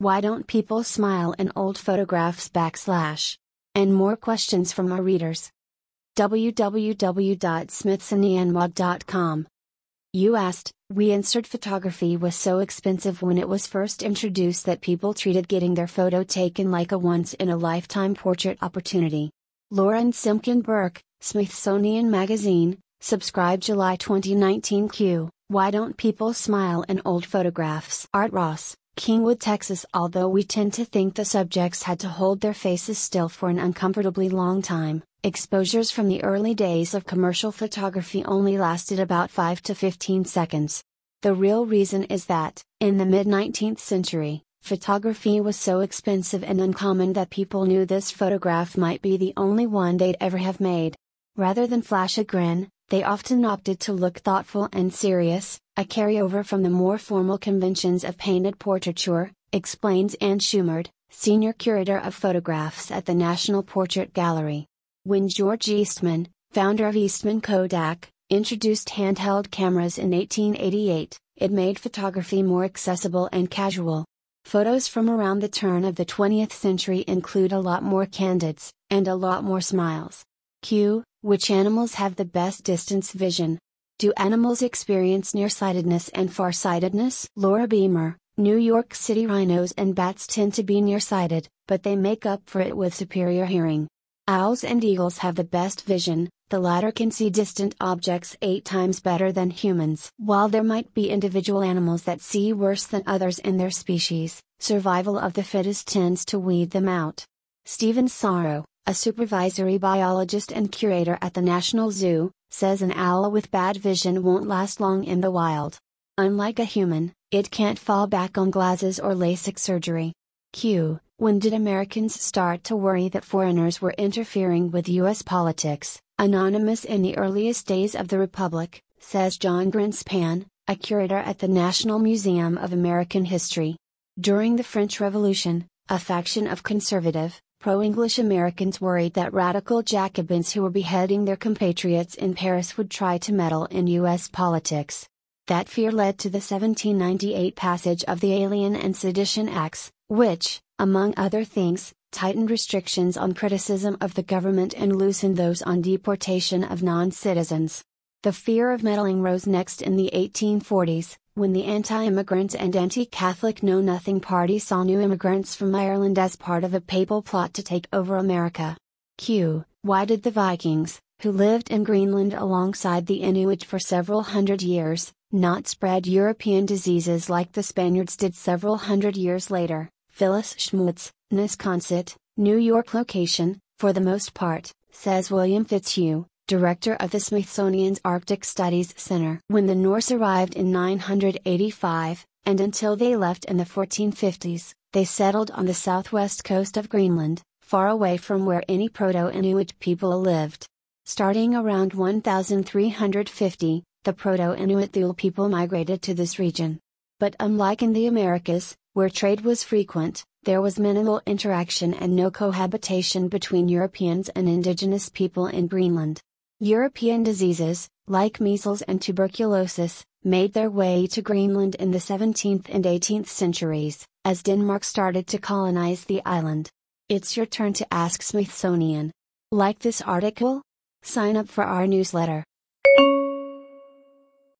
Why don't people smile in old photographs backslash? And more questions from our readers. www.smithsonianmag.com. You asked, we answered photography was so expensive when it was first introduced that people treated getting their photo taken like a once in a lifetime portrait opportunity. Lauren Simkin Berke, Smithsonian Magazine, subscribe July 2019 Q. Why don't people smile in old photographs? Art Ross, Kingwood, Texas. Although we tend to think the subjects had to hold their faces still for an uncomfortably long time, exposures from the early days of commercial photography only lasted about 5 to 15 seconds. The real reason is that, in the mid 19th century, photography was so expensive and uncommon that people knew this photograph might be the only one they'd ever have made. Rather than flash a grin, they often opted to look thoughtful and serious, a carryover from the more formal conventions of painted portraiture, explains Anne Shumard, senior curator of photographs at the National Portrait Gallery. When George Eastman, founder of Eastman Kodak, introduced handheld cameras in 1888, it made photography more accessible and casual. Photos from around the turn of the 20th century include a lot more candids, and a lot more smiles. Q. Which animals have the best distance vision? Do animals experience nearsightedness and farsightedness? Laura Beamer, New York City rhinos and bats tend to be nearsighted, but they make up for it with superior hearing. Owls and eagles have the best vision, the latter can see distant objects eight times better than humans. While there might be individual animals that see worse than others in their species, survival of the fittest tends to weed them out. Stephen Sarro, a supervisory biologist and curator at the National Zoo, says an owl with bad vision won't last long in the wild. Unlike a human, it can't fall back on glasses or LASIK surgery. Q. When did Americans start to worry that foreigners were interfering with U.S. politics? Anonymous in the earliest days of the Republic, says Jon Grinspan, a curator at the National Museum of American History. During the French Revolution, a faction of conservative, pro English Americans worried that radical Jacobins who were beheading their compatriots in Paris would try to meddle in U.S. politics. That fear led to the 1798 passage of the Alien and Sedition Acts, which, among other things, tightened restrictions on criticism of the government and loosened those on deportation of non citizens. The fear of meddling rose next in the 1840s, when the anti immigrant and anti Catholic Know Nothing Party saw new immigrants from Ireland as part of a papal plot to take over America. Q. Why did the Vikings, who lived in Greenland alongside the Inuit for several hundred years, not spread European diseases like the Spaniards did several hundred years later? Phyllis Schmutz, Nesconset, New York location, for the most part, says William Fitzhugh, director of the Smithsonian's Arctic Studies Center. When the Norse arrived in 985, and until they left in the 1450s, they settled on the southwest coast of Greenland, far away from where any Proto Inuit people lived. Starting around 1350, the Proto Inuit Thule people migrated to this region. But unlike in the Americas, where trade was frequent, there was minimal interaction and no cohabitation between Europeans and indigenous people in Greenland. European diseases, like measles and tuberculosis, made their way to Greenland in the 17th and 18th centuries, as Denmark started to colonize the island. It's your turn to ask Smithsonian. Like this article? Sign up for our newsletter.